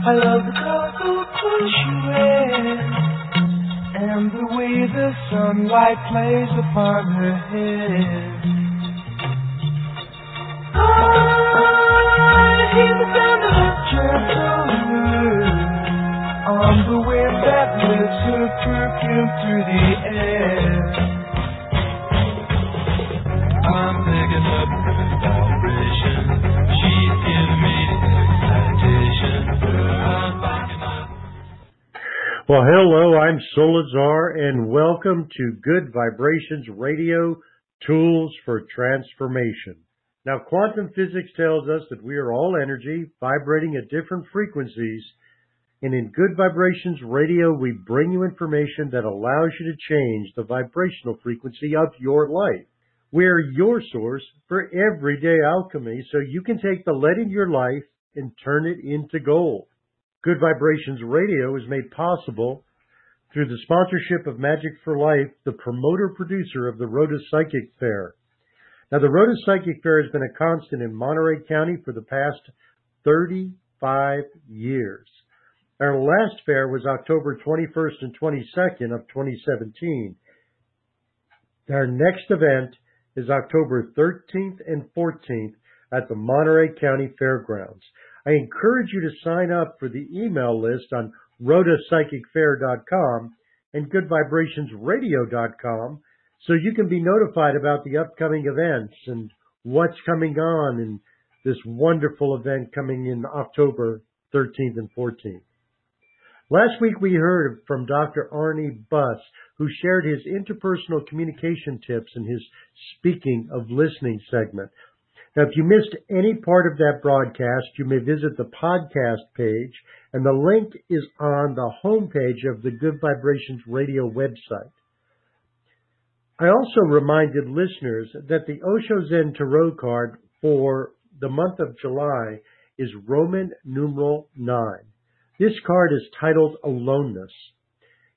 I love the colorful clothes she wears and the way the sunlight plays upon her hair. I hear the sound of a gentle on the wind that lifts her perfume through the air. Well, hello, I'm Solazar, and welcome to Good Vibrations Radio Tools for Transformation. Now, quantum physics tells us that we are all energy vibrating at different frequencies, and in Good Vibrations Radio, we bring you information that allows you to change the vibrational frequency of your life. We're your source for everyday alchemy, so you can take the lead in your life and turn it into gold. Good Vibrations Radio is made possible through the sponsorship of Magic for Life, the promoter producer of the Rhoda Psychic Fair. Now, the Rhoda Psychic Fair has been a constant in Monterey County for the past 35 years. Our last fair was October 21st and 22nd of 2017. Our next event is October 13th and 14th at the Monterey County Fairgrounds. I encourage you to sign up for the email list on rhodapsychicfair.com and goodvibrationsradio.com so you can be notified about the upcoming events and what's coming on in this wonderful event coming in October 13th and 14th. Last week we heard from Dr. Arnie Buss, who shared his interpersonal communication tips in his Speaking of Listening segment. Now, if you missed any part of that broadcast, you may visit the podcast page, and the link is on the homepage of the Good Vibrations Radio website. I also reminded listeners that the Osho Zen Tarot card for the month of July is Roman numeral 9. This card is titled Aloneness.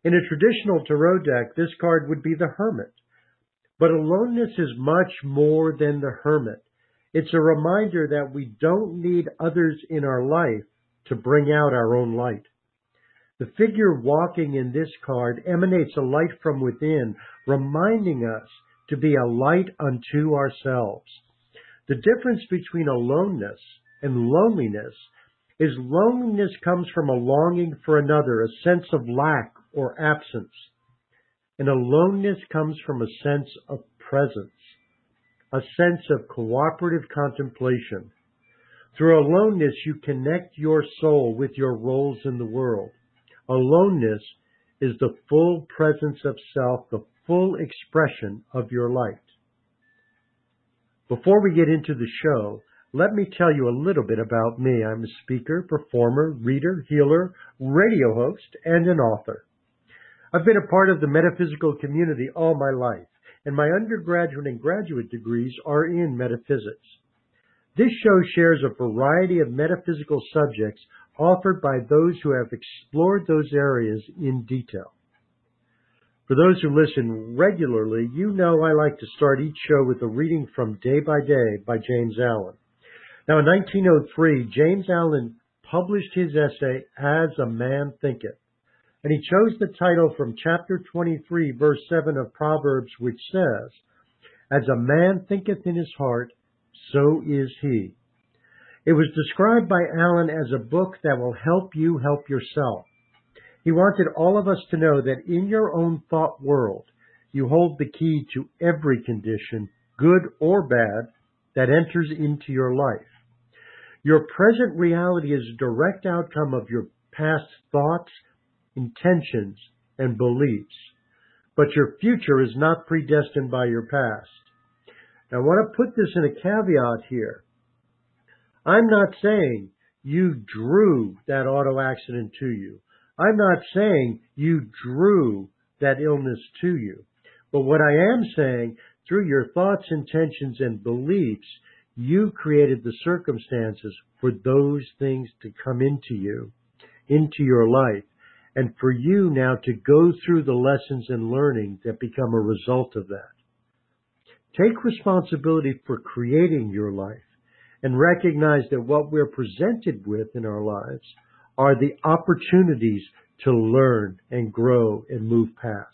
In a traditional tarot deck, this card would be the Hermit. But aloneness is much more than the Hermit. It's a reminder that we don't need others in our life to bring out our own light. The figure walking in this card emanates a light from within, reminding us to be a light unto ourselves. The difference between aloneness and loneliness is loneliness comes from a longing for another, a sense of lack or absence. And aloneness comes from a sense of presence, a sense of cooperative contemplation. Through aloneness, you connect your soul with your roles in the world. Aloneness is the full presence of self, the full expression of your light. Before we get into the show, let me tell you a little bit about me. I'm a speaker, performer, reader, healer, radio host, and an author. I've been a part of the metaphysical community all my life, and my undergraduate and graduate degrees are in metaphysics. This show shares a variety of metaphysical subjects offered by those who have explored those areas in detail. For those who listen regularly, you know I like to start each show with a reading from Day by Day by James Allen. Now, in 1903, James Allen published his essay, As a Man Thinketh, and he chose the title from chapter 23, verse 7 of Proverbs, which says, As a man thinketh in his heart, so is he. It was described by Allen as a book that will help you help yourself. He wanted all of us to know that in your own thought world, you hold the key to every condition, good or bad, that enters into your life. Your present reality is a direct outcome of your past thoughts, intentions, and beliefs. But your future is not predestined by your past. Now, I want to put this in a caveat here. I'm not saying you drew that auto accident to you. I'm not saying you drew that illness to you. But what I am saying, through your thoughts, intentions, and beliefs, you created the circumstances for those things to come into you, into your life, and for you now to go through the lessons and learning that become a result of that. Take responsibility for creating your life and recognize that what we're presented with in our lives are the opportunities to learn and grow and move past.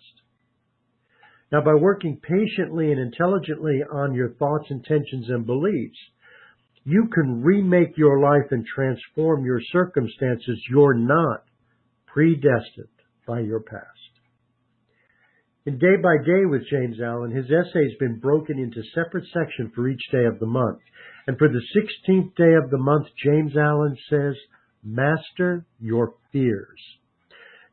Now, by working patiently and intelligently on your thoughts, intentions, and beliefs, you can remake your life and transform your circumstances. You're not predestined by your past. In Day by Day with James Allen, his essay has been broken into separate sections for each day of the month. And for the 16th day of the month, James Allen says, Master your fears.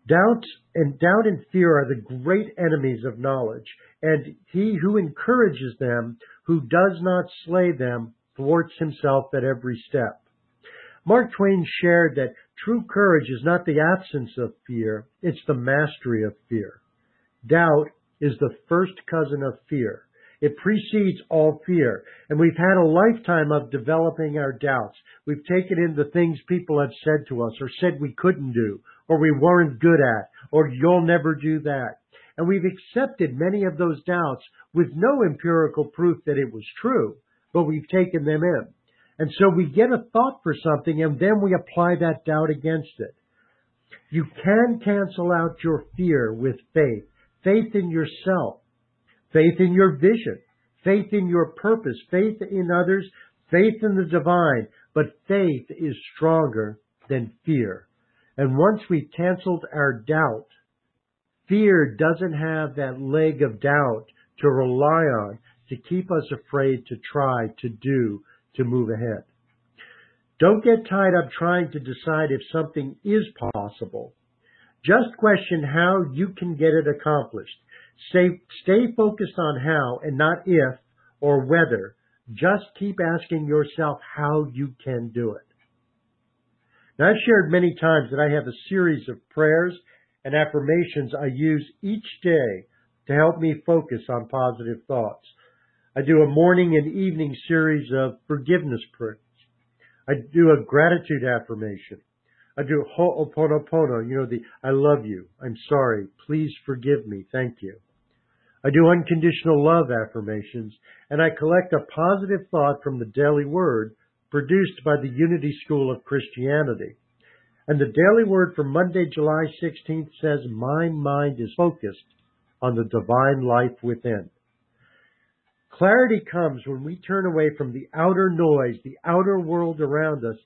Doubt and doubt and fear are the great enemies of knowledge, and he who encourages them, who does not slay them, thwarts himself at every step. Mark Twain shared that true courage is not the absence of fear, it's the mastery of fear. Doubt is the first cousin of fear. It precedes all fear. And we've had a lifetime of developing our doubts. We've taken in the things people have said to us or said we couldn't do or we weren't good at or you'll never do that. And we've accepted many of those doubts with no empirical proof that it was true, but we've taken them in. And so we get a thought for something and then we apply that doubt against it. You can cancel out your fear with faith faith in yourself, faith in your vision, faith in your purpose, faith in others, faith in the divine. But faith is stronger than fear. And once we've canceled our doubt, fear doesn't have that leg of doubt to rely on to keep us afraid to try, to do, to move ahead. Don't get tied up trying to decide if something is possible. Just question how you can get it accomplished. Stay, stay focused on how and not if or whether. Just keep asking yourself how you can do it. Now, I've shared many times that I have a series of prayers and affirmations I use each day to help me focus on positive thoughts. I do a morning and evening series of forgiveness prayers. I do a gratitude affirmation. I do ho'oponopono, you know, the I love you, I'm sorry, please forgive me, thank you. I do unconditional love affirmations, and I collect a positive thought from the Daily Word produced by the Unity School of Christianity. And the Daily Word for Monday, July 16th says, My mind is focused on the divine life within. Clarity comes when we turn away from the outer noise, the outer world around us,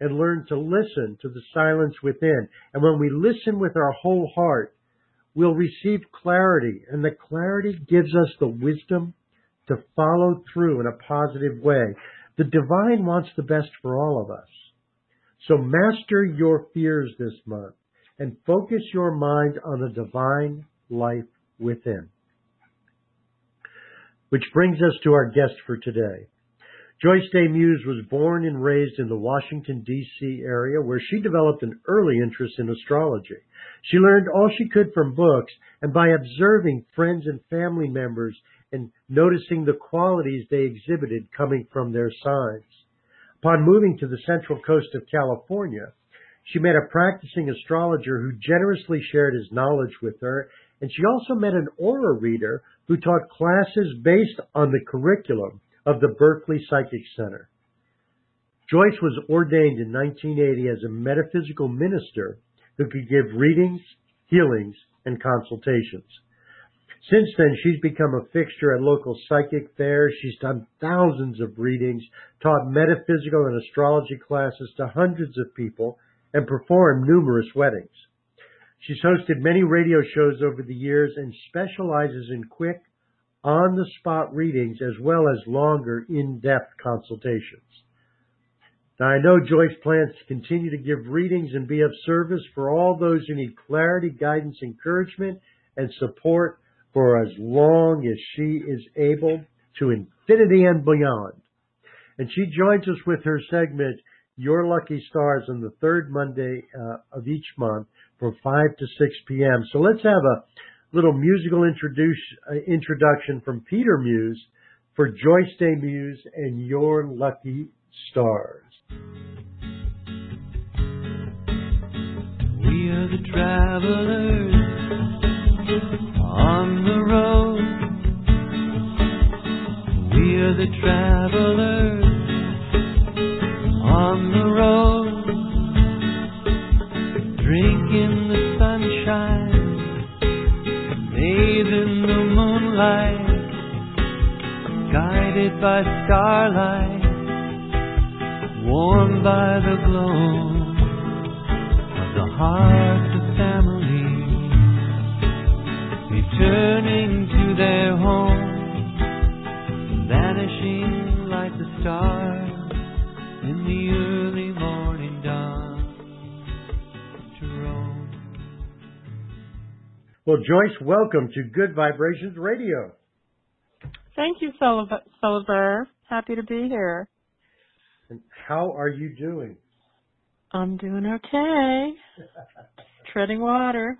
and learn to listen to the silence within. And when we listen with our whole heart, we'll receive clarity, and the clarity gives us the wisdom to follow through in a positive way. The divine wants the best for all of us. So master your fears this month and focus your mind on the divine life within. Which brings us to our guest for today. Joyce Day Muse was born and raised in the Washington, D.C. area where she developed an early interest in astrology. She learned all she could from books and by observing friends and family members and noticing the qualities they exhibited coming from their signs. Upon moving to the central coast of California, she met a practicing astrologer who generously shared his knowledge with her, and she also met an aura reader who taught classes based on the curriculum of the Berkeley Psychic Center. Joyce was ordained in 1980 as a metaphysical minister who could give readings, healings, and consultations. Since then, she's become a fixture at local psychic fairs. She's done thousands of readings, taught metaphysical and astrology classes to hundreds of people, and performed numerous weddings. She's hosted many radio shows over the years and specializes in quick, on the spot readings as well as longer, in depth consultations. Now, I know Joyce plans to continue to give readings and be of service for all those who need clarity, guidance, encouragement, and support for as long as she is able to infinity and beyond. And she joins us with her segment, Your Lucky Stars, on the third Monday uh, of each month from 5 to 6 p.m. So let's have a little musical uh, introduction from Peter Muse for Joyce Day Muse and Your Lucky Stars. We are the travelers on the road. We are the travelers on the road. By starlight, warmed by the glow of the hearts of family, returning to their home, vanishing like the stars in the early morning dawn roam. Well, Joyce, welcome to Good Vibrations Radio. Thank you, Sullivan. Sullivan. Happy to be here. And how are you doing? I'm doing okay. Treading water.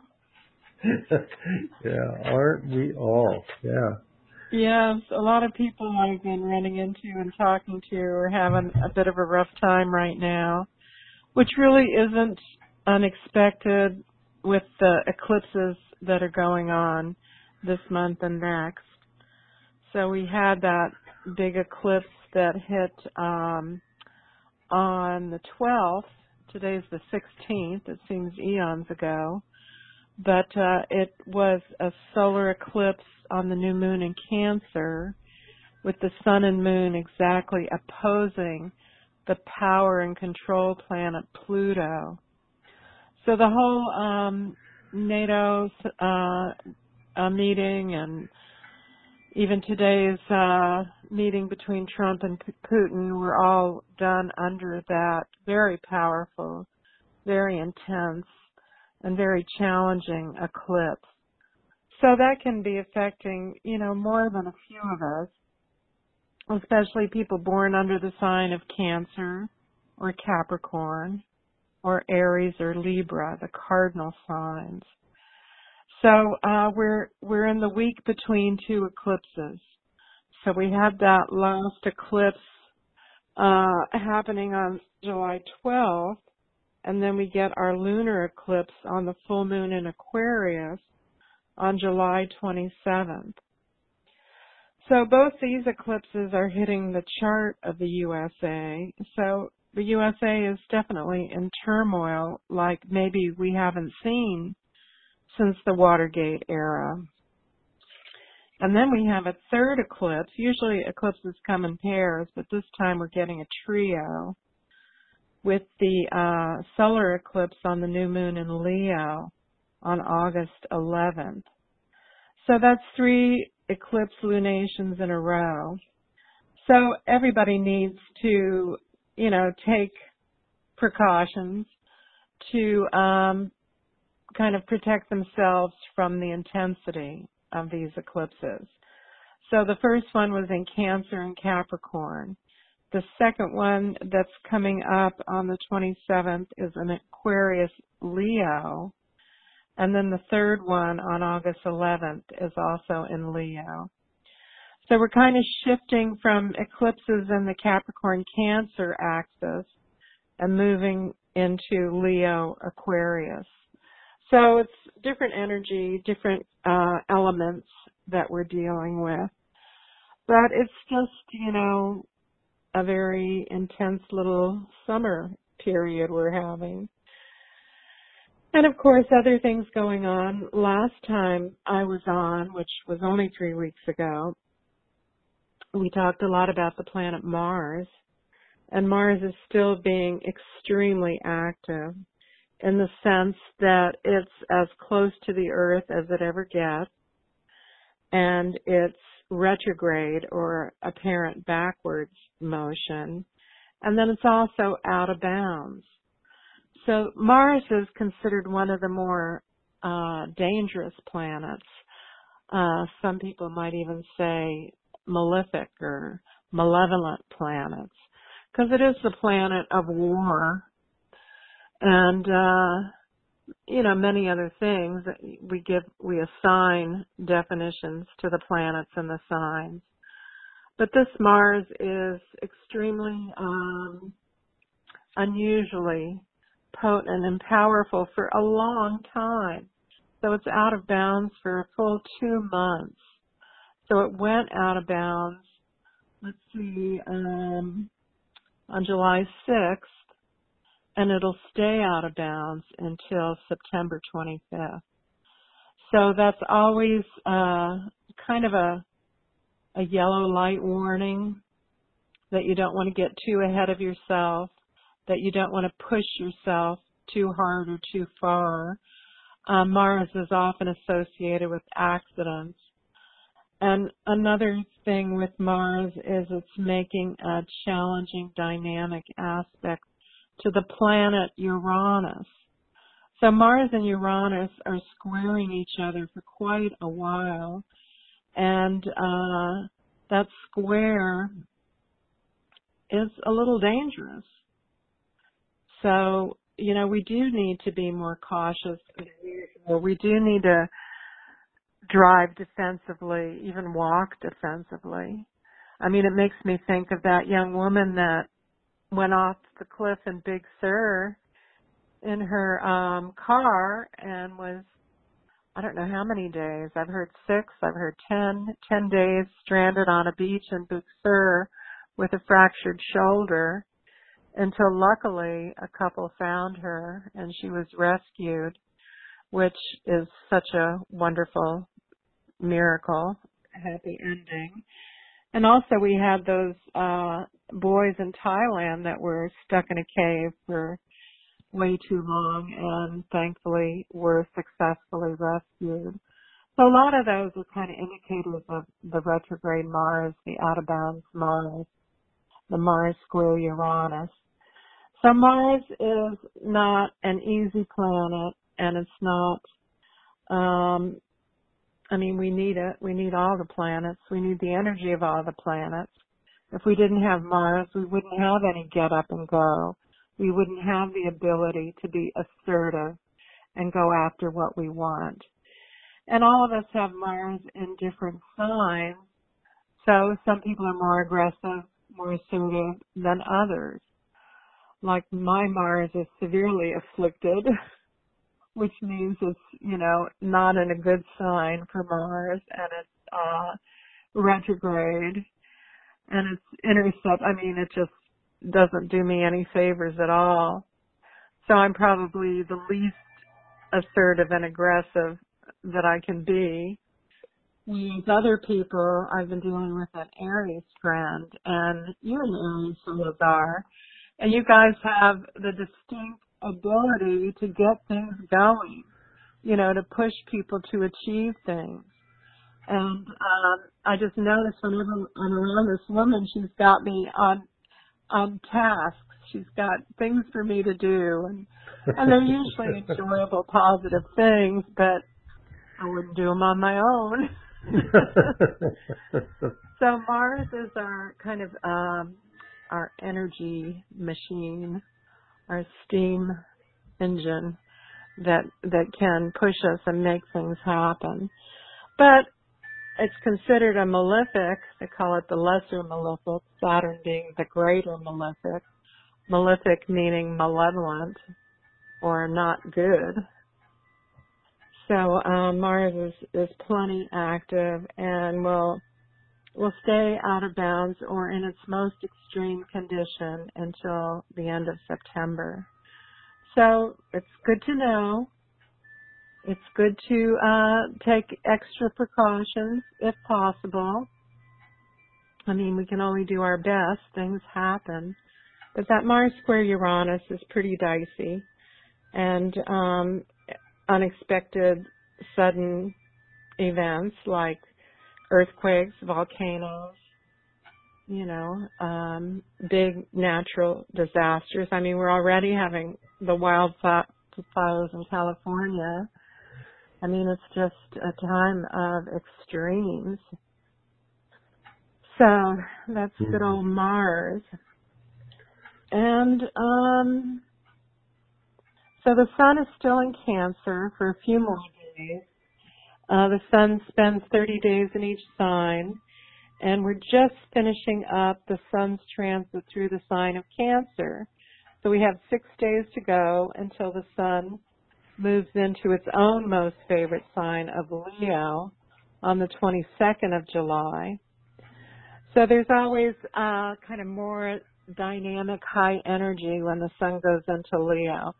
yeah, aren't we all? Yeah. Yes, a lot of people I've been running into and talking to are having a bit of a rough time right now, which really isn't unexpected with the eclipses that are going on this month and next. So we had that big eclipse that hit um, on the 12th. Today's the 16th. It seems eons ago. But uh, it was a solar eclipse on the new moon in Cancer with the sun and moon exactly opposing the power and control planet Pluto. So the whole um, NATO uh, uh, meeting and even today's uh, meeting between Trump and Putin were all done under that very powerful, very intense, and very challenging eclipse. So that can be affecting, you know, more than a few of us, especially people born under the sign of Cancer or Capricorn or Aries or Libra, the cardinal signs. So uh, we're we're in the week between two eclipses. So we had that last eclipse uh, happening on July 12th, and then we get our lunar eclipse on the full moon in Aquarius on July 27th. So both these eclipses are hitting the chart of the USA. So the USA is definitely in turmoil like maybe we haven't seen since the Watergate era. And then we have a third eclipse. Usually eclipses come in pairs, but this time we're getting a trio with the uh, solar eclipse on the new moon in Leo on August 11th. So that's three eclipse lunations in a row. So everybody needs to, you know, take precautions to um, kind of protect themselves from the intensity of these eclipses. So the first one was in Cancer and Capricorn. The second one that's coming up on the 27th is an Aquarius Leo. And then the third one on August 11th is also in Leo. So we're kind of shifting from eclipses in the Capricorn Cancer axis and moving into Leo Aquarius. So it's different energy, different uh, elements that we're dealing with. But it's just, you know, a very intense little summer period we're having. And of course, other things going on. Last time I was on, which was only three weeks ago, we talked a lot about the planet Mars. And Mars is still being extremely active in the sense that it's as close to the earth as it ever gets and it's retrograde or apparent backwards motion and then it's also out of bounds. So Mars is considered one of the more uh, dangerous planets. Uh, some people might even say malefic or malevolent planets because it is the planet of war and uh you know many other things we give we assign definitions to the planets and the signs. But this mars is extremely um unusually potent and powerful for a long time. So it's out of bounds for a full two months. So it went out of bounds let's see um on july 6th and it'll stay out of bounds until September 25th. So that's always uh, kind of a a yellow light warning that you don't want to get too ahead of yourself, that you don't want to push yourself too hard or too far. Um, Mars is often associated with accidents. And another thing with Mars is it's making a challenging dynamic aspect to the planet Uranus. So Mars and Uranus are squaring each other for quite a while. And uh, that square is a little dangerous. So, you know, we do need to be more cautious than usual. We do need to drive defensively, even walk defensively. I mean, it makes me think of that young woman that went off the cliff in Big Sur in her um car and was I don't know how many days. I've heard six, I've heard ten, ten days stranded on a beach in Big Sur with a fractured shoulder until luckily a couple found her and she was rescued, which is such a wonderful miracle, happy ending. And also we had those uh boys in Thailand that were stuck in a cave for way too long and thankfully were successfully rescued. So a lot of those are kind of indicators of the retrograde Mars, the out of bounds Mars, the Mars square Uranus. So Mars is not an easy planet and it's not um I mean we need it. We need all the planets. We need the energy of all the planets. If we didn't have Mars, we wouldn't have any get up and go. We wouldn't have the ability to be assertive and go after what we want. And all of us have Mars in different signs. So some people are more aggressive, more assertive than others. Like my Mars is severely afflicted, which means it's, you know, not in a good sign for Mars and it's, uh, retrograde and it's intercept. I mean, it just doesn't do me any favors at all. So I'm probably the least assertive and aggressive that I can be. With other people, I've been dealing with an Aries friend, and you're an Aries, Solazar, and you guys have the distinct ability to get things going, you know, to push people to achieve things. And um, I just noticed whenever I'm around this woman, she's got me on on tasks. She's got things for me to do, and and they're usually enjoyable, positive things, but I wouldn't do them on my own. so Mars is our kind of um, our energy machine, our steam engine that that can push us and make things happen. But it's considered a malefic. They call it the lesser malefic, Saturn being the greater malefic. Malefic meaning malevolent or not good. So um, Mars is, is plenty active and will will stay out of bounds or in its most extreme condition until the end of September. So it's good to know it's good to uh, take extra precautions if possible. I mean, we can only do our best. Things happen. But that Mars square Uranus is pretty dicey. And um, unexpected sudden events like earthquakes, volcanoes, you know, um, big natural disasters. I mean, we're already having the wildfires in California I mean, it's just a time of extremes. So that's mm-hmm. good old Mars. And um so the sun is still in Cancer for a few more days. Uh, the sun spends 30 days in each sign, and we're just finishing up the sun's transit through the sign of Cancer. So we have six days to go until the sun moves into its own most favorite sign of Leo on the 22nd of July. So there's always uh, kind of more dynamic, high energy when the sun goes into Leo.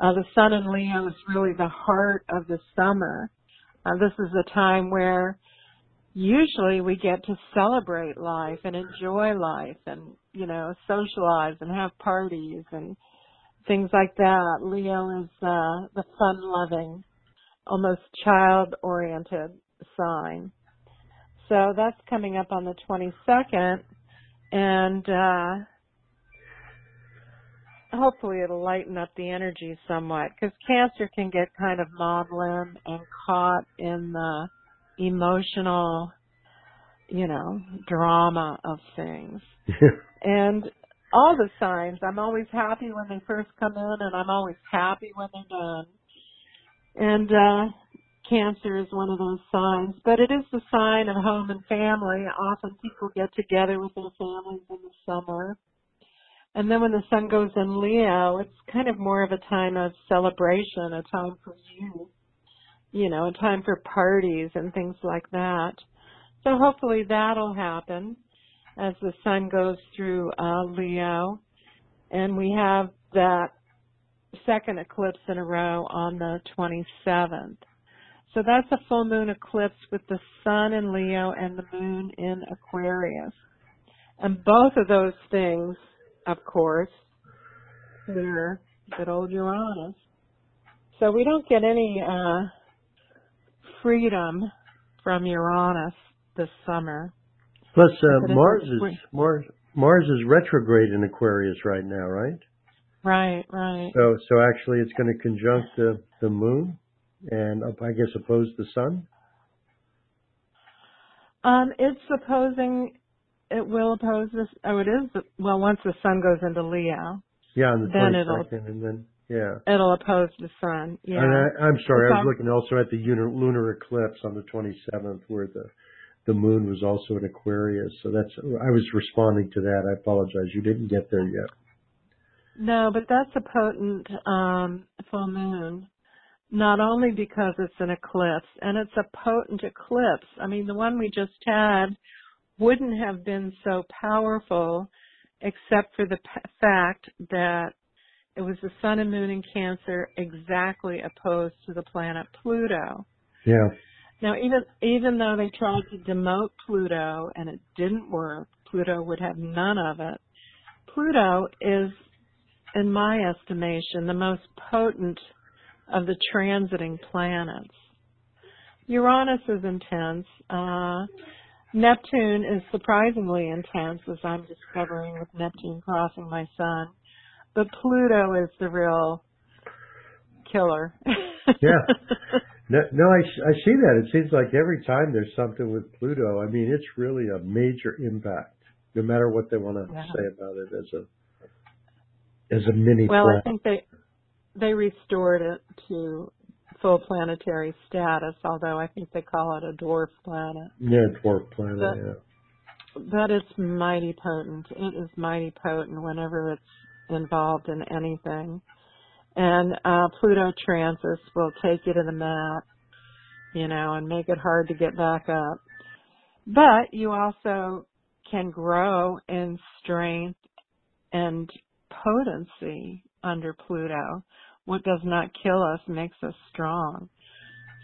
Uh, the sun in Leo is really the heart of the summer. Uh, this is a time where usually we get to celebrate life and enjoy life and, you know, socialize and have parties and things like that. Leo is uh, the fun loving, almost child oriented sign. So that's coming up on the 22nd and uh hopefully it'll lighten up the energy somewhat because cancer can get kind of maudlin and caught in the emotional you know drama of things. And all the signs i'm always happy when they first come in and i'm always happy when they're done. And uh cancer is one of those signs but it is the sign of home and family. Often people get together with their families in the summer and then when the sun goes in Leo, it's kind of more of a time of celebration, a time for you, you know, a time for parties and things like that. So hopefully that'll happen as the sun goes through uh, Leo. And we have that second eclipse in a row on the 27th. So that's a full moon eclipse with the sun in Leo and the moon in Aquarius. And both of those things of course, there, good old Uranus. So we don't get any uh, freedom from Uranus this summer. Plus, uh, Mars is Mars Mars is retrograde in Aquarius right now, right? Right, right. So, so actually, it's going to conjunct the the Moon, and I guess oppose the Sun. Um, it's opposing it will oppose this. Oh, it is. Well, once the sun goes into Leo. Yeah, on the then 22nd, and then yeah. It'll oppose the sun. Yeah. And I, am sorry, it's I was looking also at the lunar, lunar eclipse on the 27th, where the the moon was also in Aquarius. So that's I was responding to that. I apologize. You didn't get there yet. No, but that's a potent um, full moon. Not only because it's an eclipse, and it's a potent eclipse. I mean, the one we just had wouldn't have been so powerful except for the p- fact that it was the sun and moon in Cancer exactly opposed to the planet Pluto. Yeah. Now, even even though they tried to demote Pluto and it didn't work, Pluto would have none of it. Pluto is, in my estimation, the most potent of the transiting planets. Uranus is intense. Uh, Neptune is surprisingly intense, as I'm discovering with Neptune crossing my sun. But Pluto is the real killer. yeah. No, no I, I see that. It seems like every time there's something with Pluto, I mean, it's really a major impact, no matter what they want to yeah. say about it as a as a mini. Well, planet. I think they they restored it to full planetary status, although I think they call it a dwarf planet. Yeah, dwarf planet, but, yeah. But it's mighty potent. It is mighty potent whenever it's involved in anything. And uh, Pluto transit will take you to the mat, you know, and make it hard to get back up. But you also can grow in strength and potency under Pluto what does not kill us makes us strong.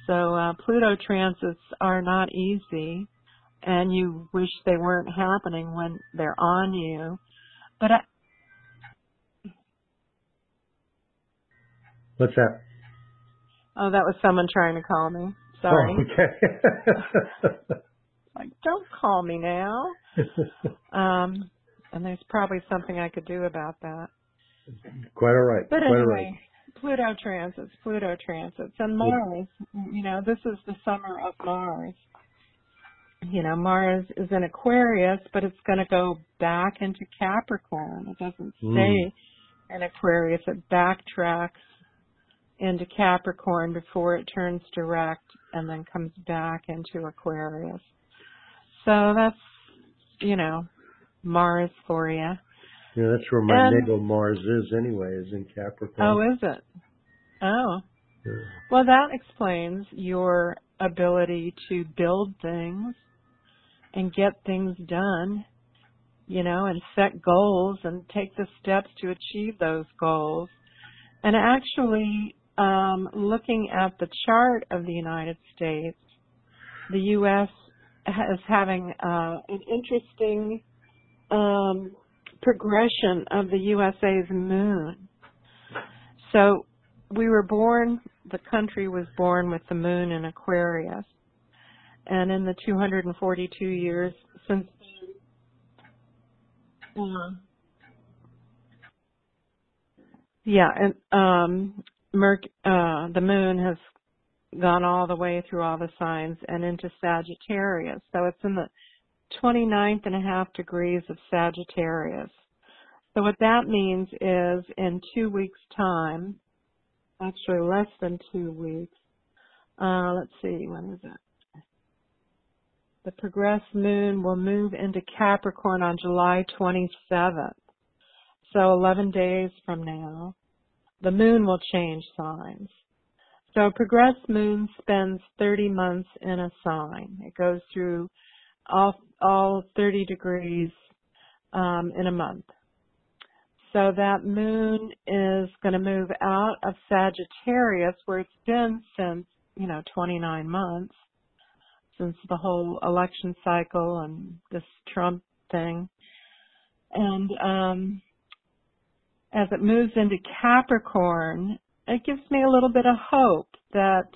So uh, Pluto transits are not easy, and you wish they weren't happening when they're on you. But I, what's that? Oh, that was someone trying to call me. Sorry. Oh, okay. like, don't call me now. um, and there's probably something I could do about that. Quite all right. But Quite anyway, right. Pluto transits, Pluto transits, and Mars. You know, this is the summer of Mars. You know, Mars is in Aquarius, but it's going to go back into Capricorn. It doesn't Hmm. stay in Aquarius. It backtracks into Capricorn before it turns direct and then comes back into Aquarius. So that's, you know, Mars for you. Yeah, that's where my And- natal Mars is anyway, is in Capricorn. Oh, is it? Oh. Yeah. Well, that explains your ability to build things and get things done, you know, and set goals and take the steps to achieve those goals. And actually, um, looking at the chart of the United States, the U.S. is having uh, an interesting um, progression of the USA's moon. So we were born, the country was born with the moon in Aquarius. And in the 242 years since uh, yeah, and um, Merc, uh, the moon has gone all the way through all the signs and into Sagittarius. So it's in the 29th and a half degrees of Sagittarius. So what that means is in two weeks time, actually less than two weeks, uh, let's see, when is it? The progressed moon will move into Capricorn on July 27th. So 11 days from now, the moon will change signs. So a progressed moon spends 30 months in a sign. It goes through all, all 30 degrees um, in a month. So that moon is going to move out of Sagittarius where it's been since, you know, 29 months, since the whole election cycle and this Trump thing. And um, as it moves into Capricorn, it gives me a little bit of hope that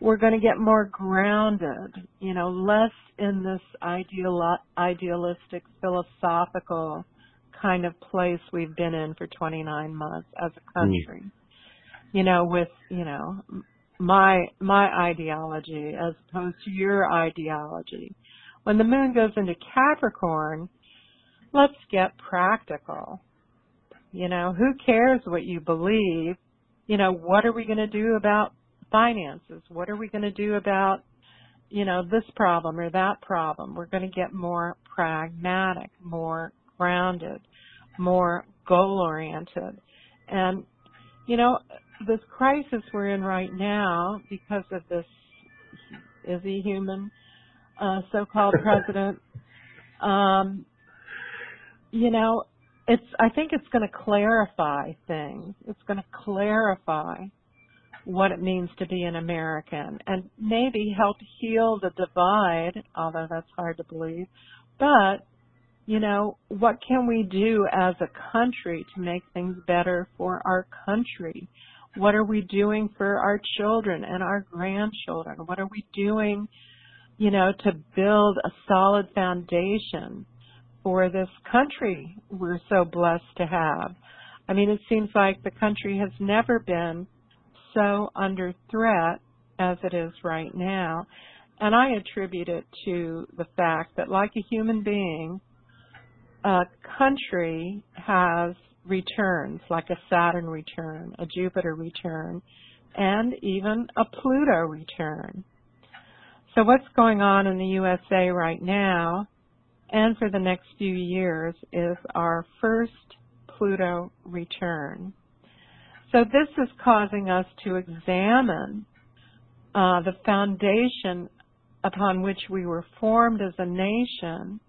we're going to get more grounded, you know, less in this ideal, idealistic, philosophical kind of place we've been in for 29 months as a hmm. country. Mm. You know, with, you know, my, my ideology as opposed to your ideology. When the moon goes into Capricorn, let's get practical. You know, who cares what you believe? You know, what are we going to do about finances? What are we going to do about, you know, this problem or that problem? We're going to get more pragmatic, more grounded, more goal oriented. And, you know, this crisis we're in right now because of this, is he human, uh, so-called president, um, you know, it's I think it's going to clarify things. It's going to clarify what it means to be an American and maybe help heal the divide, although that's hard to believe. But, you know, what can we do as a country to make things better for our country? What are we doing for our children and our grandchildren? What are we doing, you know, to build a solid foundation for this country we're so blessed to have. I mean, it seems like the country has never been so under threat as it is right now. And I attribute it to the fact that like a human being, a country has returns, like a Saturn return, a Jupiter return, and even a Pluto return. So what's going on in the USA right now and for the next few years is our first Pluto return. So this is causing us to examine uh, the foundation upon which we were formed as a nation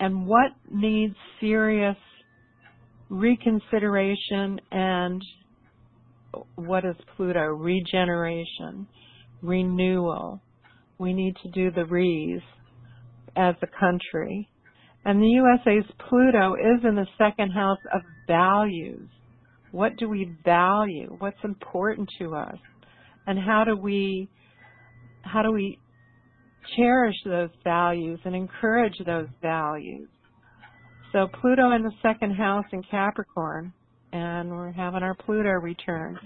and what needs serious reconsideration and what is Pluto? Regeneration, renewal. We need to do the re's as a country. And the USA's Pluto is in the second house of values. What do we value? What's important to us? And how do we how do we cherish those values and encourage those values? So Pluto in the second house in Capricorn, and we're having our Pluto return.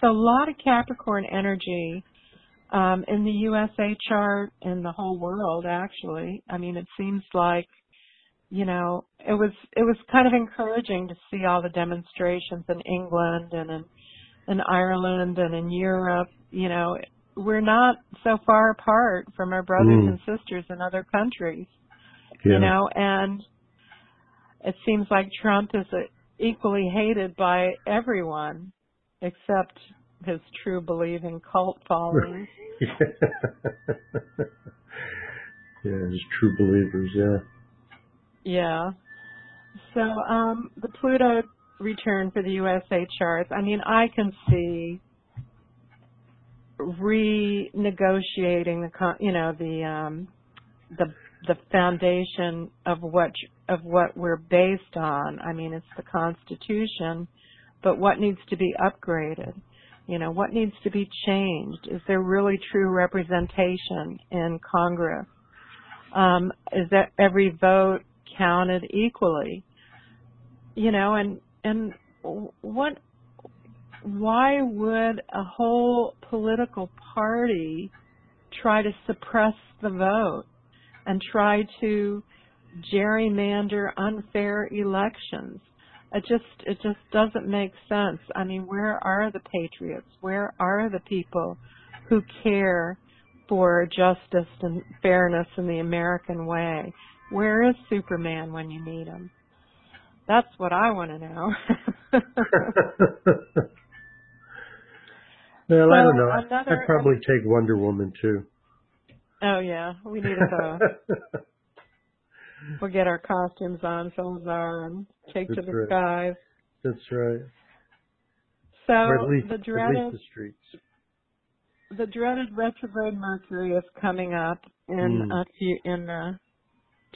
So a lot of Capricorn energy um, in the USA chart in the whole world actually. I mean, it seems like you know it was it was kind of encouraging to see all the demonstrations in England and in in Ireland and in Europe. You know, we're not so far apart from our brothers mm. and sisters in other countries. Yeah. You know, and it seems like Trump is a, equally hated by everyone except his true believing cult followers. yeah, his true believers, yeah. Yeah. So um the Pluto return for the USA charts, I mean I can see renegotiating the you know the um the the foundation of what of what we're based on. I mean, it's the Constitution, but what needs to be upgraded? You know, what needs to be changed? Is there really true representation in Congress? Um, is that every vote counted equally? You know, and and what? Why would a whole political party try to suppress the vote and try to gerrymander unfair elections? It just it just doesn't make sense. I mean, where are the patriots? Where are the people who care for justice and fairness in the American way? Where is Superman when you need him? That's what I want to know. well, So I don't know. another- I'd probably take Wonder Woman too. oh yeah, we need a both. We'll get our costumes on, Solazar, and take to the right. skies. That's right. So or at least, the dreaded the streets. the dreaded retrograde Mercury is coming up in Mm. a few in uh,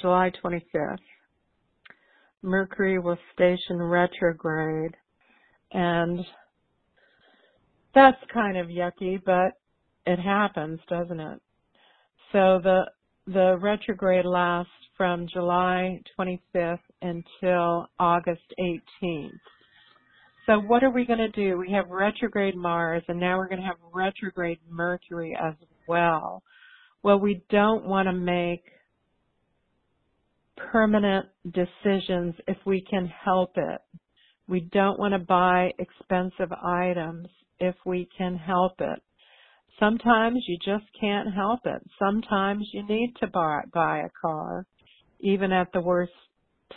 July 25th. Mercury will station retrograde, and that's kind of yucky, but it happens, doesn't it? So the the retrograde lasts from July 25th until August 18th. So what are we going to do? We have retrograde Mars and now we're going to have retrograde Mercury as well. Well, we don't want to make permanent decisions if we can help it. We don't want to buy expensive items if we can help it. Sometimes you just can't help it. Sometimes you need to buy, buy a car, even at the worst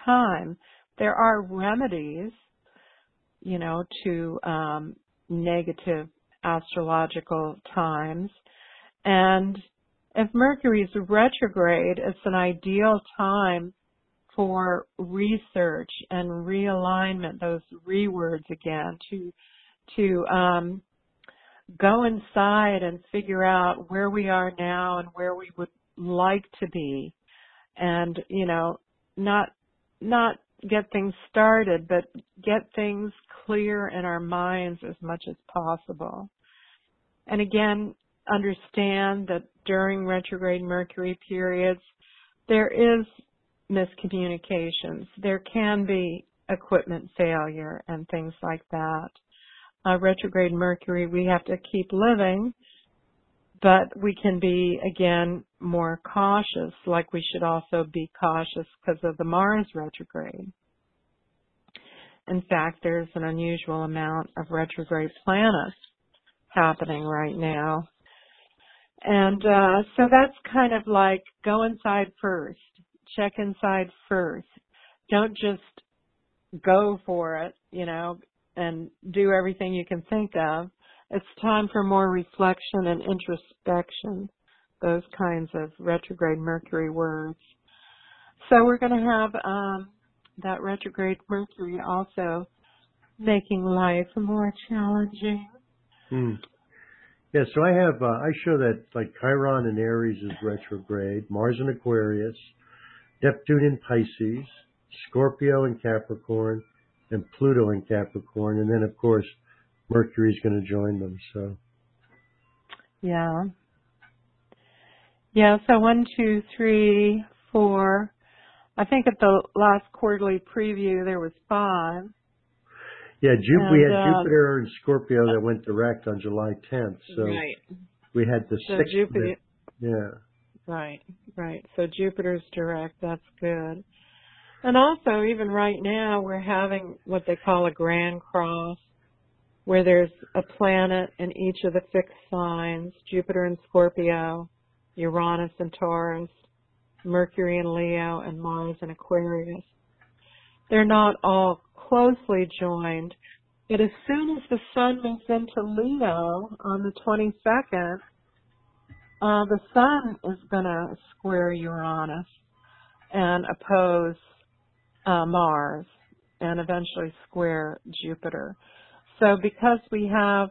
time. There are remedies you know, to um, negative astrological times. And if Mercury is retrograde, it's an ideal time for research and realignment, those rewords again, to to um, go inside and figure out where we are now and where we would like to be, and you know, not not get things started, but get things clear in our minds as much as possible. And again, understand that during retrograde Mercury periods, there is miscommunications. There can be equipment failure and things like that. Uh, retrograde Mercury, we have to keep living, but we can be, again, more cautious, like we should also be cautious because of the Mars retrograde. In fact, there's an unusual amount of retrograde planets happening right now. And uh, so that's kind of like go inside first, check inside first. Don't just go for it, you know, and do everything you can think of. It's time for more reflection and introspection, those kinds of retrograde Mercury words. So we're going to have um, that retrograde Mercury also making life more challenging. Hmm. Yeah, so I have uh, I show that like Chiron in Aries is retrograde, Mars in Aquarius, Neptune in Pisces, Scorpio in Capricorn, and Pluto in Capricorn, and then of course Mercury's going to join them. So Yeah. Yeah, so one, two, three, four. I think at the last quarterly preview there was five. Yeah, Ju- we had uh, Jupiter and Scorpio that went direct on July 10th. So right. we had the So sixth. Jupiter, Yeah. right, right. So Jupiter's direct. That's good. And also, even right now, we're having what they call a grand cross, where there's a planet in each of the fixed signs: Jupiter in Scorpio, Uranus in Taurus, Mercury in Leo, and Mars in Aquarius. They're not all closely joined, but as soon as the Sun moves into Leo on the 22nd, uh, the Sun is going to square Uranus and oppose uh, Mars and eventually square Jupiter. So because we have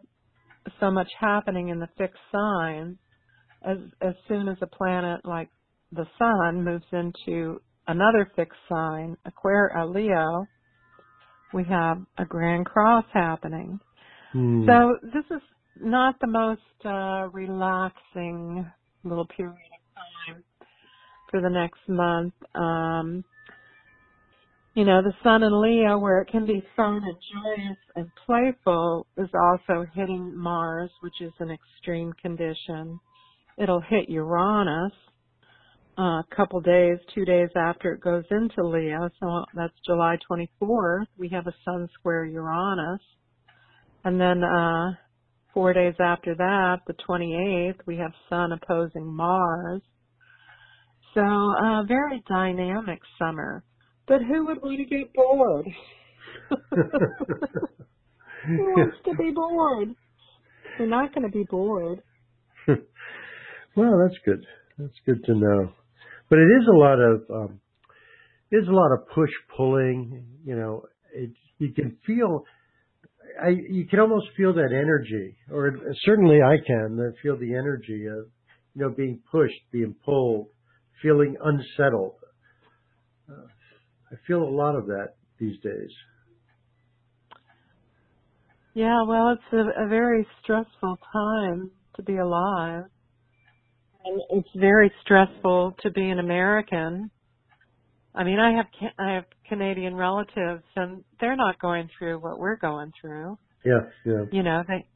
so much happening in the fixed signs, as as soon as a planet like the sun moves into another fixed sign, Aquarius, Leo, we have a grand cross happening. Hmm. So this is not the most uh, relaxing little period of time for the next month. Um, you know, the sun in Leo, where it can be fun and joyous and playful, is also hitting Mars, which is an extreme condition. It'll hit Uranus a couple days, two days after it goes into Leo. So that's July 24th. We have a Sun square Uranus. And then uh, four days after that, the 28th, we have Sun opposing Mars. So uh, very dynamic summer. But who would want to get bored? who wants to be bored? We're not going to be bored. well, that's good. That's good to know. But it is a lot of um, is a lot of push pulling. You know, it, you can feel. I you can almost feel that energy, or certainly I can feel the energy of you know being pushed, being pulled, feeling unsettled. Uh, I feel a lot of that these days. Yeah, well, it's a, a very stressful time to be alive. And it's very stressful to be an American. I mean, I have I have Canadian relatives, and they're not going through what we're going through. Yeah, yeah. You know, they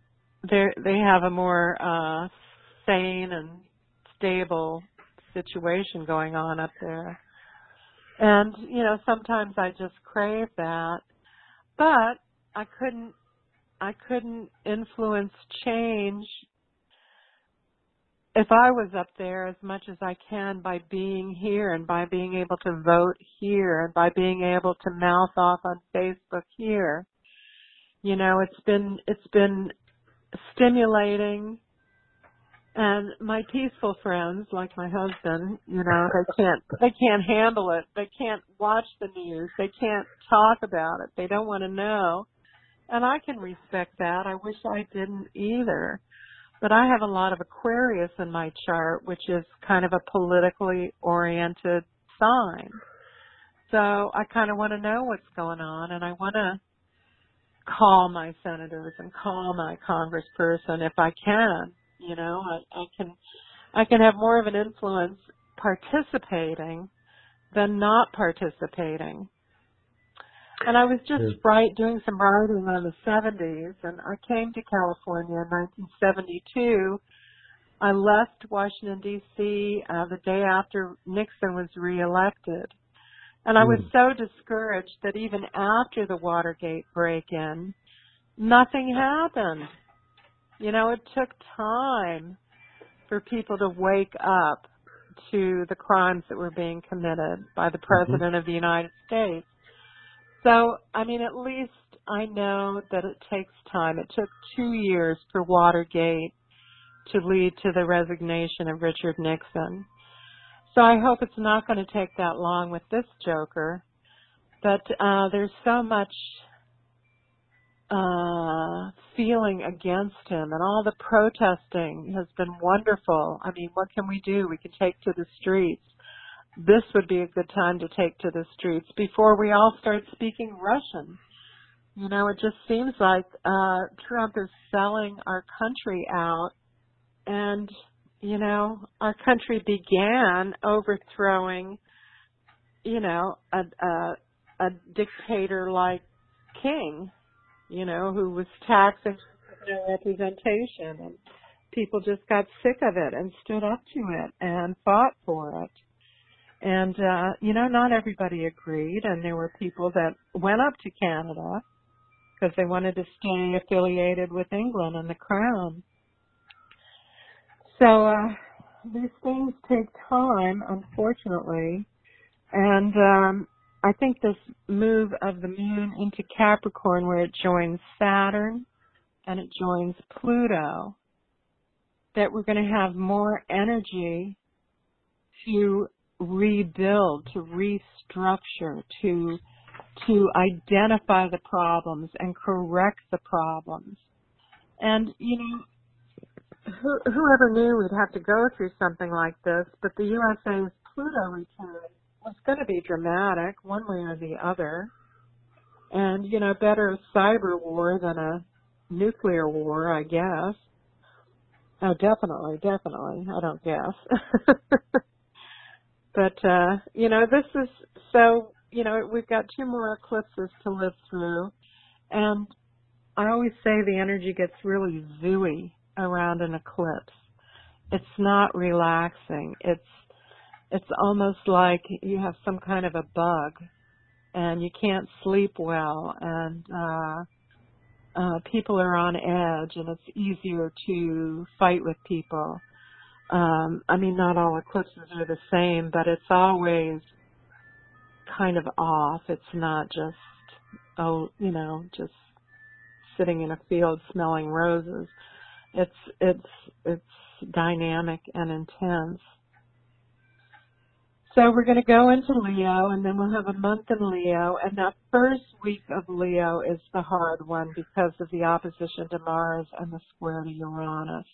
they they have a more uh sane and stable situation going on up there. And, you know, sometimes I just crave that. But I couldn't I couldn't influence change if I was up there as much as I can by being here and by being able to vote here and by being able to mouth off on Facebook here. You know, it's been it's been stimulating and my peaceful friends, like my husband, you know, they can't they can't handle it. They can't watch the news. They can't talk about it. They don't want to know. And I can respect that. I wish I didn't either. But I have a lot of Aquarius in my chart, which is kind of a politically oriented sign. So I kind of want to know what's going on and I want to call my senators and call my congressperson if I can you know, I, I can I can have more of an influence participating than not participating. And I was just yeah. write, doing some writing on the 70s, and I came to California in 1972. I left Washington, D.C. Uh, the day after Nixon was reelected. And I was mm. so discouraged that even after the Watergate break-in, nothing happened. You know, it took time for people to wake up to the crimes that were being committed by the mm-hmm. President mm-hmm. of the United States. So, I mean, at least I know that it takes time. It took two years for Watergate to lead to the resignation of Richard Nixon. So I hope it's not going to take that long with this Joker. But uh, there's so much uh, feeling against him and all the protesting has been wonderful. I mean, what can we do? We can take to the streets. This would be a good time to take to the streets before we all start speaking Russian. You know, it just seems like uh, Trump is selling our country out, and you know, our country began overthrowing, you know, a a, a dictator like King you know, who was taxing no representation and people just got sick of it and stood up to it and fought for it. And uh, you know, not everybody agreed and there were people that went up to Canada because they wanted to stay affiliated with England and the crown. So uh these things take time, unfortunately. And um I think this move of the moon into Capricorn where it joins Saturn and it joins Pluto, that we're going to have more energy to rebuild, to restructure, to to identify the problems and correct the problems. And you know, who, whoever knew we'd have to go through something like this, but the USA's Pluto return was going to be dramatic, one way or the other. And, you know, better a cyber war than a nuclear war, I guess. Oh, definitely, definitely. I don't guess. but, uh, you know, this is, so, you know, we've got two more eclipses to live through. And I always say the energy gets really zooey around an eclipse. It's not relaxing. It's, it's almost like you have some kind of a bug and you can't sleep well and, uh, uh, people are on edge and it's easier to fight with people. Um, I mean, not all eclipses are the same, but it's always kind of off. It's not just, oh, you know, just sitting in a field smelling roses. It's, it's, it's dynamic and intense. So we're going to go into Leo and then we'll have a month in Leo and that first week of Leo is the hard one because of the opposition to Mars and the square to Uranus.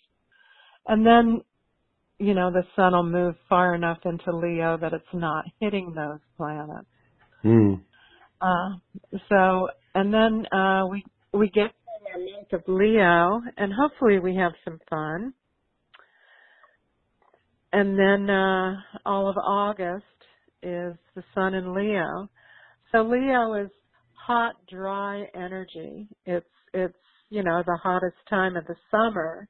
And then, you know, the sun will move far enough into Leo that it's not hitting those planets. Hmm. Uh, so, and then, uh, we, we get to our month of Leo and hopefully we have some fun and then uh all of August is the sun in Leo. So Leo is hot, dry energy. It's it's you know the hottest time of the summer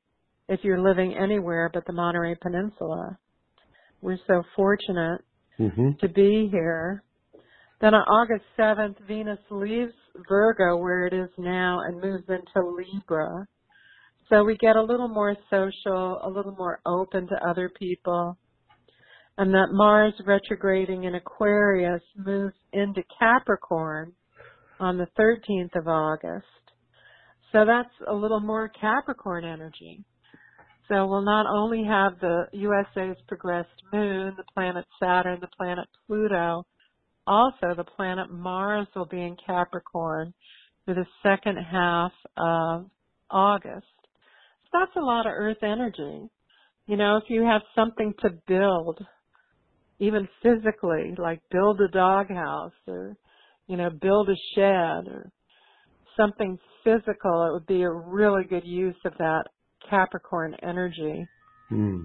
if you're living anywhere but the Monterey Peninsula. We're so fortunate hmm to be here. Then on August 7th, Venus leaves Virgo where it is now and moves into Libra. So we get a little more social, a little more open to other people. And that Mars retrograding in Aquarius moves into Capricorn on the 13th of August. So that's a little more Capricorn energy. So we'll not only have the USA's progressed moon, the planet Saturn, the planet Pluto, also the planet Mars will be in Capricorn for the second half of August So that's a lot of earth energy. You know, if you have something to build, even physically, like build a doghouse or, you know, build a shed or something physical, it would be a really good use of that Capricorn energy. Hmm.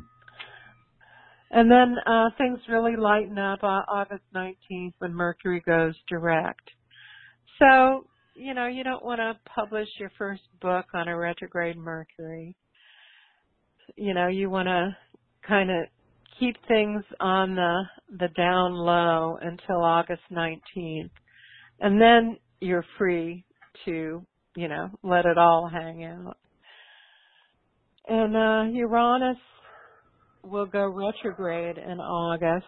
And then uh, things really lighten up on August 19th when Mercury goes direct. So you know, you don't want to publish your first book on a retrograde Mercury. You know, you want to kind of keep things on the the down low until August 19th. And then you're free to, you know, let it all hang out. And uh Uranus will go retrograde in August.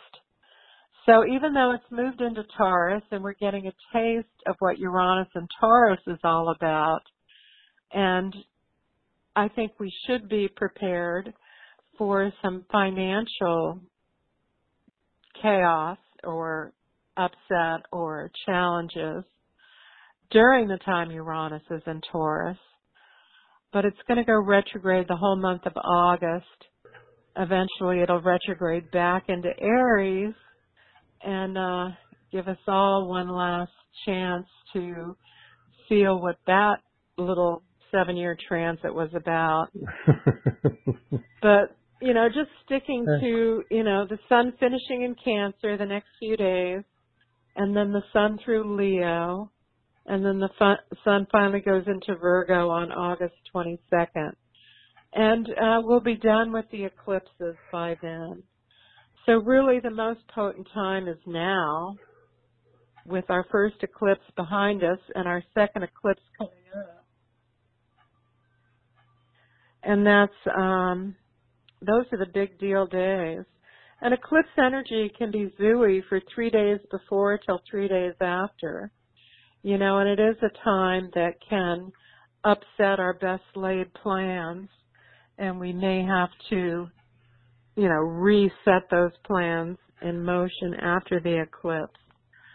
So even though it's moved into Taurus and we're getting a taste of what Uranus and Taurus is all about, and I think we should be prepared for some financial chaos or upset or challenges during the time Uranus is in Taurus. But it's going to go retrograde the whole month of August. Eventually it'll retrograde back into Aries and uh, give us all one last chance to feel what that little seven year transit was about. but, you know, just sticking to, you know, the sun finishing in Cancer the next few days, and then the sun through Leo, and then the sun finally goes into Virgo on August 22nd. And uh, we'll be done with the eclipses by then. So really the most potent time is now with our first eclipse behind us and our second eclipse coming up. And that's, um, those are the big deal days. And eclipse energy can be zooey for three days before till three days after. You know, and it is a time that can upset our best laid plans and we may have to you know, reset those plans in motion after the eclipse.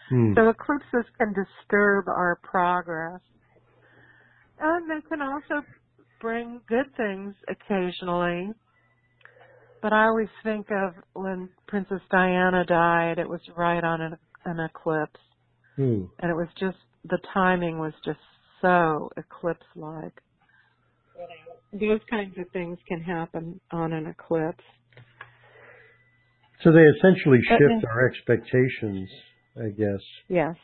Hmm. So eclipses can disturb our progress. And they can also bring good things occasionally. But I always think of when Princess Diana died, it was right on an, an eclipse. Hmm. And it was just, the timing was just so eclipse like. Those kinds of things can happen on an eclipse. So they essentially shift then- our expectations, I guess. Yes.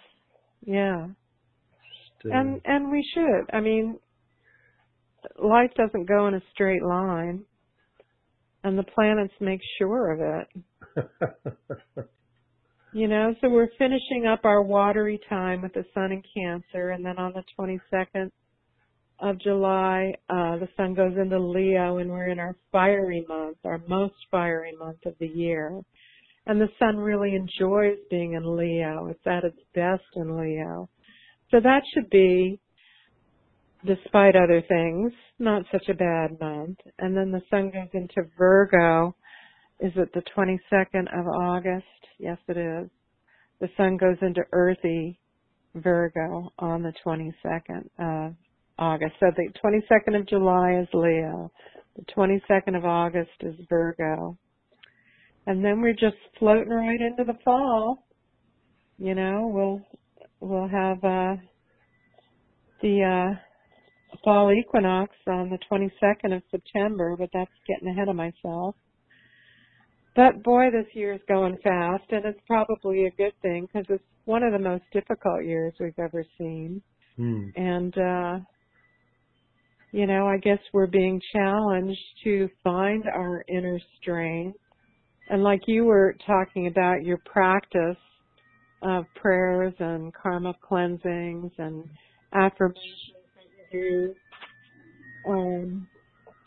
Yeah. Just, uh, And and we should. I mean, life doesn't go in a straight line, and the planets make sure of it. You know, so we're finishing up our watery time with the sun in Cancer, and then on the 22nd of July, uh, the sun goes into Leo, and we're in our fiery month, our most fiery month of the year. And the sun really enjoys being in Leo. It's at its best in Leo. So that should be, despite other things, not such a bad month. And then the sun goes into Virgo. Is it the 22nd of August? Yes, it is. The sun goes into earthy Virgo on the 22nd of August. So the 22nd of July is Leo. The 22nd of August is Virgo. And then we're just floating right into the fall. You know, we'll we'll have uh the uh fall equinox on the 22nd of September, but that's getting ahead of myself. But boy, this year is going fast, and it's probably a good thing because it's one of the most difficult years we've ever seen. hmm. And, uh, you know, I guess we're being challenged to find our inner strength. And like you were talking about your practice of prayers and karma cleansings and affirmations that you do, um,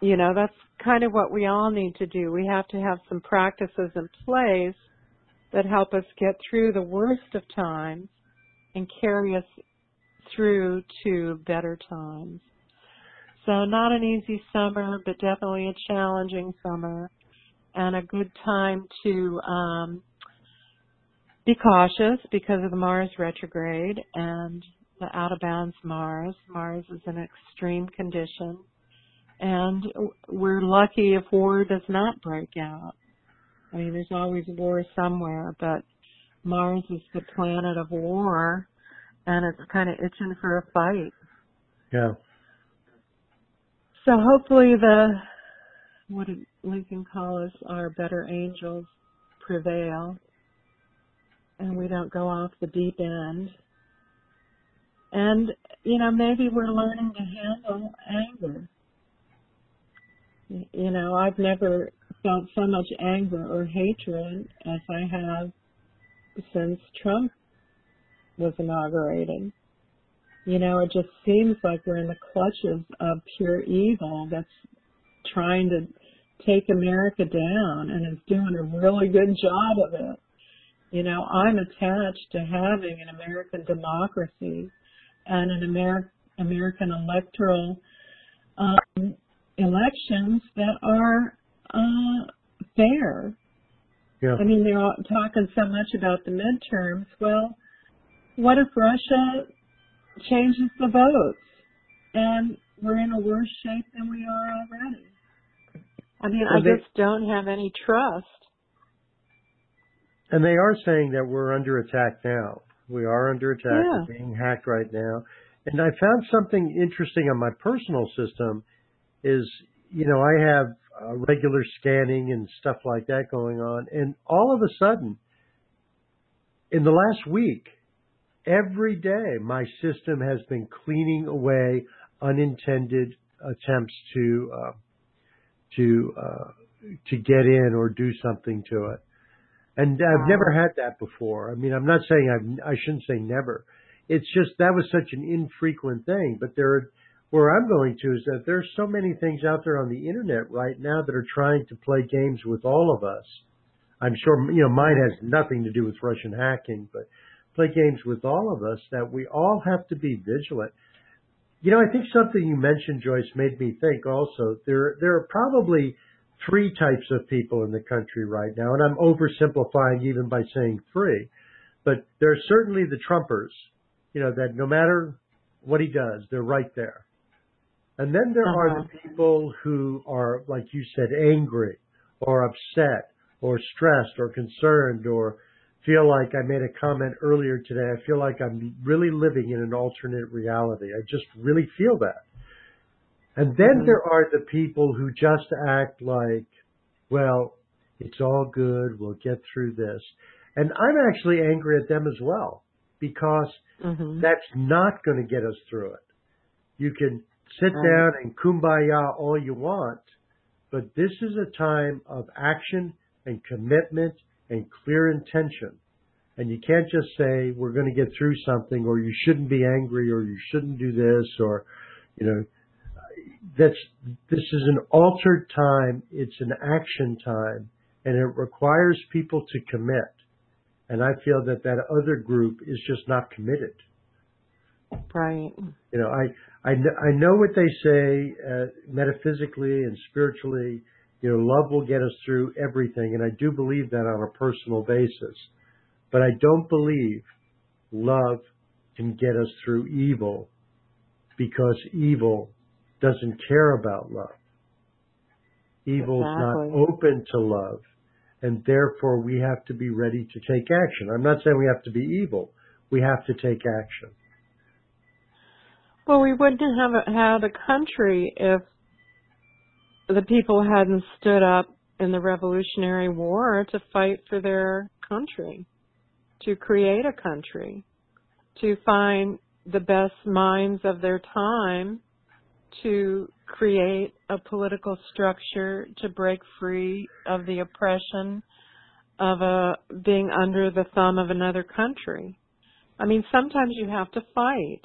you know, that's kind of what we all need to do. We have to have some practices in place that help us get through the worst of times and carry us through to better times. So not an easy summer, but definitely a challenging summer and a good time to um, be cautious because of the Mars retrograde and the out of bounds Mars. Mars is in extreme condition and we're lucky if war does not break out. I mean, there's always war somewhere, but Mars is the planet of war, and it's kind of itching for a fight. Yeah. So hopefully the, what did Lincoln call us, our better angels prevail, and we don't go off the deep end. And, you know, maybe we're learning to handle anger. You know, I've never felt so much anger or hatred as I have since Trump was inaugurated. You know, it just seems like we're in the clutches of pure evil that's trying to take America down and is doing a really good job of it. You know, I'm attached to having an American democracy and an Amer- American electoral elections that are uh, fair. Yeah. I mean, they're all talking so much about the midterms. Well, what if Russia changes the votes and we're in a worse shape than we are already? I mean, I they- just don't have any trust. And they are saying that we're under attack now. We are under attack. Yeah. We're being hacked right now. And I found something interesting on my personal system is, you know, I have uh, regular scanning and stuff like that going on. And all of a sudden, in the last week, every day my system has been cleaning away unintended attempts to, uh, to, uh, to get in or do something to it. And I've never had that before. I mean, I'm not saying I've, I shouldn't say never. It's just that was such an infrequent thing. But there, where I'm going to is that there's so many things out there on the internet right now that are trying to play games with all of us. I'm sure, you know, mine has nothing to do with Russian hacking, but play games with all of us that we all have to be vigilant. You know, I think something you mentioned, Joyce, made me think also there, there are probably three types of people in the country right now, and I'm oversimplifying even by saying three, but there's certainly the Trumpers, you know, that no matter what he does, they're right there. And then there are Uh-huh. the people who are, like you said, angry or upset or stressed or concerned or feel like I made a comment earlier today. I feel like I'm really living in an alternate reality. I just really feel that. And then Mhm. there are the people who just act like, well, it's all good. We'll get through this. And I'm actually angry at them as well because Mhm. that's not going to get us through it. You can sit Right. down and kumbaya all you want, but this is a time of action and commitment and clear intention. And you can't just say we're going to get through something or you shouldn't be angry or you shouldn't do this or you know that's this is an altered time, it's an action time and it requires people to commit. And I feel that that other group is just not committed. Right. You know, I I, I know what they say uh, metaphysically and spiritually. You know, love will get us through everything, and I do believe that on a personal basis. But I don't believe love can get us through evil because evil doesn't care about love. Evil is Exactly. not open to love, and therefore we have to be ready to take action. I'm not saying we have to be evil. We have to take action. Well, we wouldn't have had a country if the people hadn't stood up in the Revolutionary War to fight for their country, to create a country, to find the best minds of their time to create a political structure to break free of the oppression of a being under the thumb of another country. I mean, sometimes you have to fight.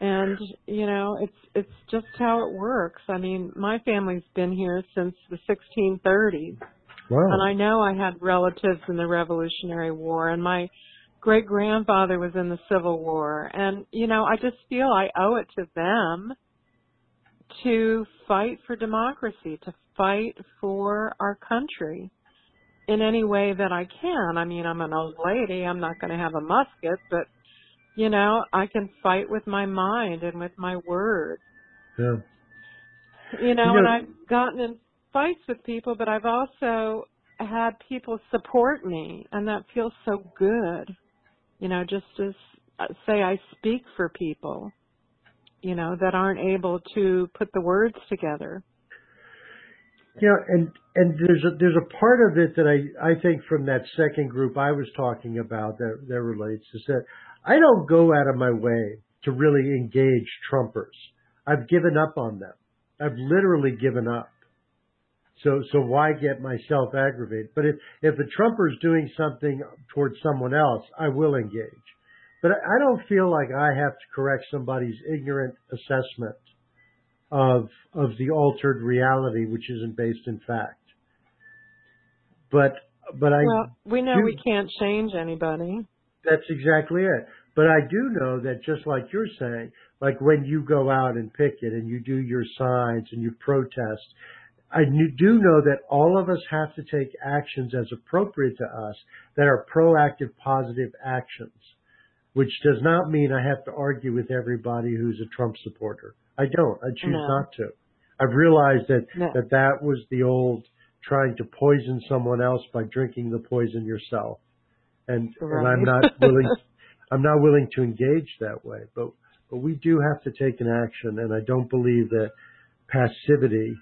And, you know, it's it's just how it works. I mean, my family's been here since the 1630s, Wow. and I know I had relatives in the Revolutionary War and my great grandfather was in the Civil War. And, you know, I just feel I owe it to them to fight for democracy, to fight for our country in any way that I can. I mean, I'm an old lady. I'm not going to have a musket, but you know, I can fight with my mind and with my words. yeah. You know, You and I've gotten in fights with people, but I've also had people support me, and that feels so good. You know, just to uh, say I speak for people, you know, that aren't able to put the words together. Yeah, and and there's a there's a part of it that I I think from that second group I was talking about that that relates is that I don't go out of my way to really engage Trumpers. I've given up on them. I've literally given up. So so why get myself aggravated? But if if a Trumper is doing something towards someone else, I will engage. But I I don't feel like I have to correct somebody's ignorant assessment of of the altered reality which isn't based in fact. But but I well, we know do- we can't change anybody. That's exactly it. But I do know that just like you're saying, like when you go out and picket and you do your signs and you protest, I do know that all of us have to take actions as appropriate to us that are proactive, positive actions, which does not mean I have to argue with everybody who's a Trump supporter. I don't. I choose No. not to. I've realized that, No. that that was the old trying to poison someone else by drinking the poison yourself. And, and I'm not willing, I'm not willing to engage that way, but, but we do have to take an action. And I don't believe that passivity,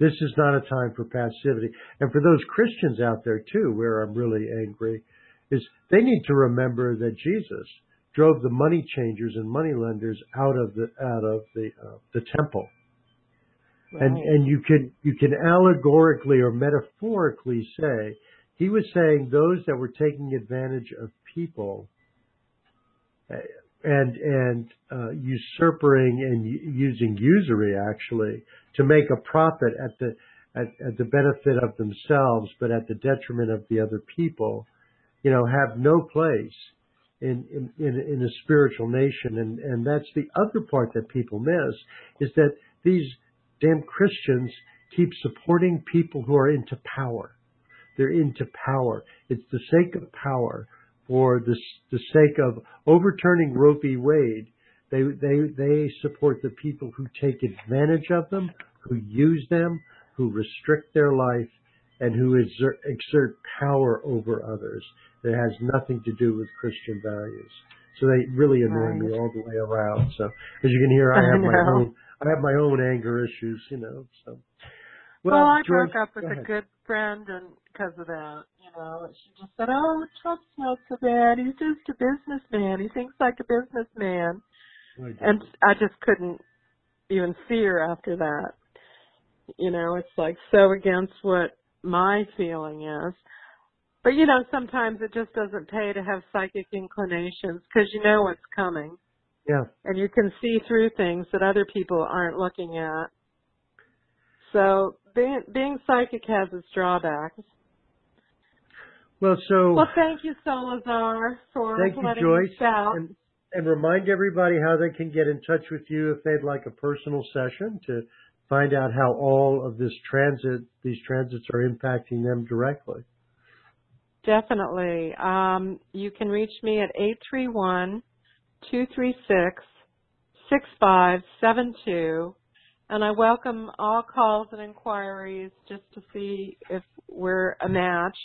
this is not a time for passivity. And for those Christians out there too, where I'm really angry, is they need to remember that Jesus drove the money changers and money lenders out of the out of the uh, the temple. And and you can you can allegorically or metaphorically say he was saying those that were taking advantage of people uh, and and uh, usurping and using usury actually to make a profit at the at, at the benefit of themselves but at the detriment of the other people you know have no place in in, in a spiritual nation. And and that's the other part that people miss is that these damn Christians keep supporting people who are into power they're into power it's the sake of power for the the sake of overturning Roe v. Wade they they they support the people who take advantage of them who use them who restrict their life and who exert, exert power over others that has nothing to do with Christian values. So they really annoy me all the way around. So as you can hear, I I have my own I have my own anger issues, you know. So Well, I Joyce, broke up with a good friend and because of that, you know, she just said, "Oh, Trump's not so bad. He's just a businessman. He thinks like a businessman." I. And I just couldn't even see her after that. You know, it's like so against what my feeling is. But you know, sometimes it just doesn't pay to have psychic inclinations because you know what's coming yeah. and you can see through things that other people aren't looking at. So being being psychic has its drawbacks. Well, so Well, thank you, Solazar, for Thank you, letting Joyce. us out. And, and remind everybody how they can get in touch with you if they'd like a personal session to find out how all of this transit, these transits are impacting them directly. Definitely. Um, you can reach me at eight three one two three six six five seven two, and I welcome all calls and inquiries just to see if we're a match.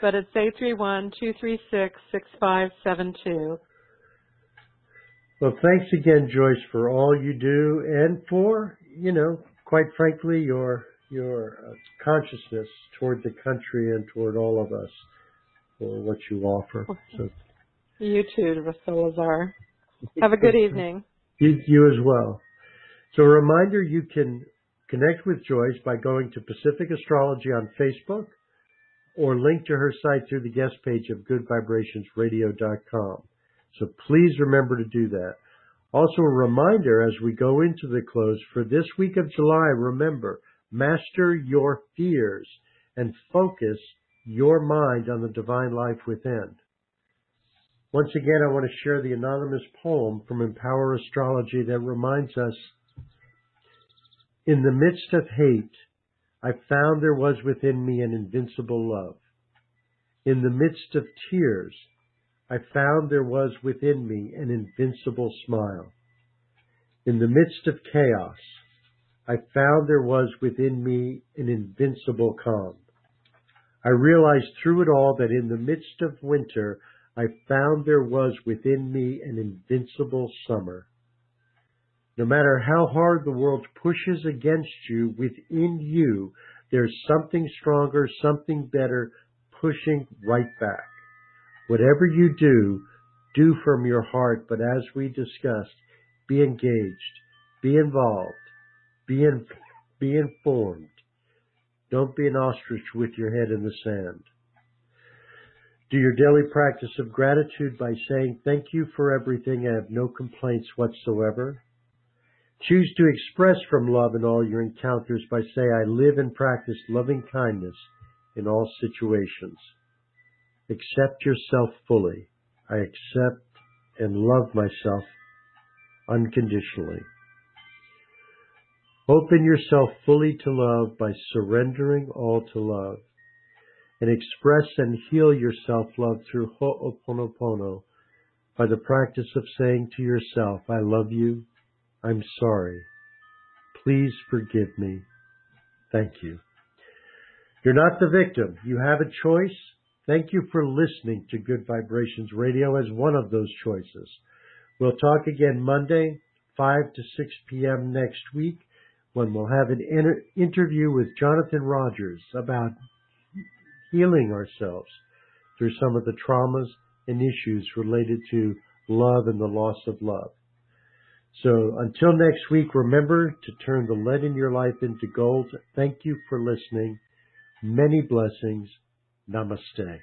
But it's eight three one two three six six five seven two. Well, thanks again, Joyce, for all you do and for, you know, quite frankly, your your uh, consciousness toward the country and toward all of us for what you offer. So You too, Solazar. Have a good evening. You, you as well. So a reminder, you can connect with Joyce by going to Pacific Astrology on Facebook or link to her site through the guest page of goodvibrationsradio.com. So please remember to do that. Also a reminder as we go into the close for this week of July, remember, master your fears and focus your mind on the divine life within. Once again, I want to share the anonymous poem from Empower Astrology that reminds us In the midst of hate, I found there was within me an invincible love. In the midst of tears, I found there was within me an invincible smile. In the midst of chaos, I found there was within me an invincible calm. I realized through it all that in the midst of winter, I found there was within me an invincible summer. No matter how hard the world pushes against you, within you, there's something stronger, something better pushing right back. Whatever you do, do from your heart, but as we discussed, be engaged, be involved, be, in, be informed. Don't be an ostrich with your head in the sand. Do your daily practice of gratitude by saying, Thank you for everything. I have no complaints whatsoever. Choose to express from love in all your encounters by say, I live and practice loving kindness in all situations. Accept yourself fully. I accept and love myself unconditionally. Open yourself fully to love by surrendering all to love and express and heal your self-love through Ho'oponopono by the practice of saying to yourself, I love you, I'm sorry, please forgive me, thank you. You're not the victim. You have a choice. Thank you for listening to Good Vibrations Radio as one of those choices. We'll talk again Monday, 5 to 6 p.m. next week when we'll have an inter- interview with Jonathan Rogers about healing ourselves through some of the traumas and issues related to love and the loss of love. So until next week, remember to turn the lead in your life into gold. Thank you for listening. Many blessings. Namaste.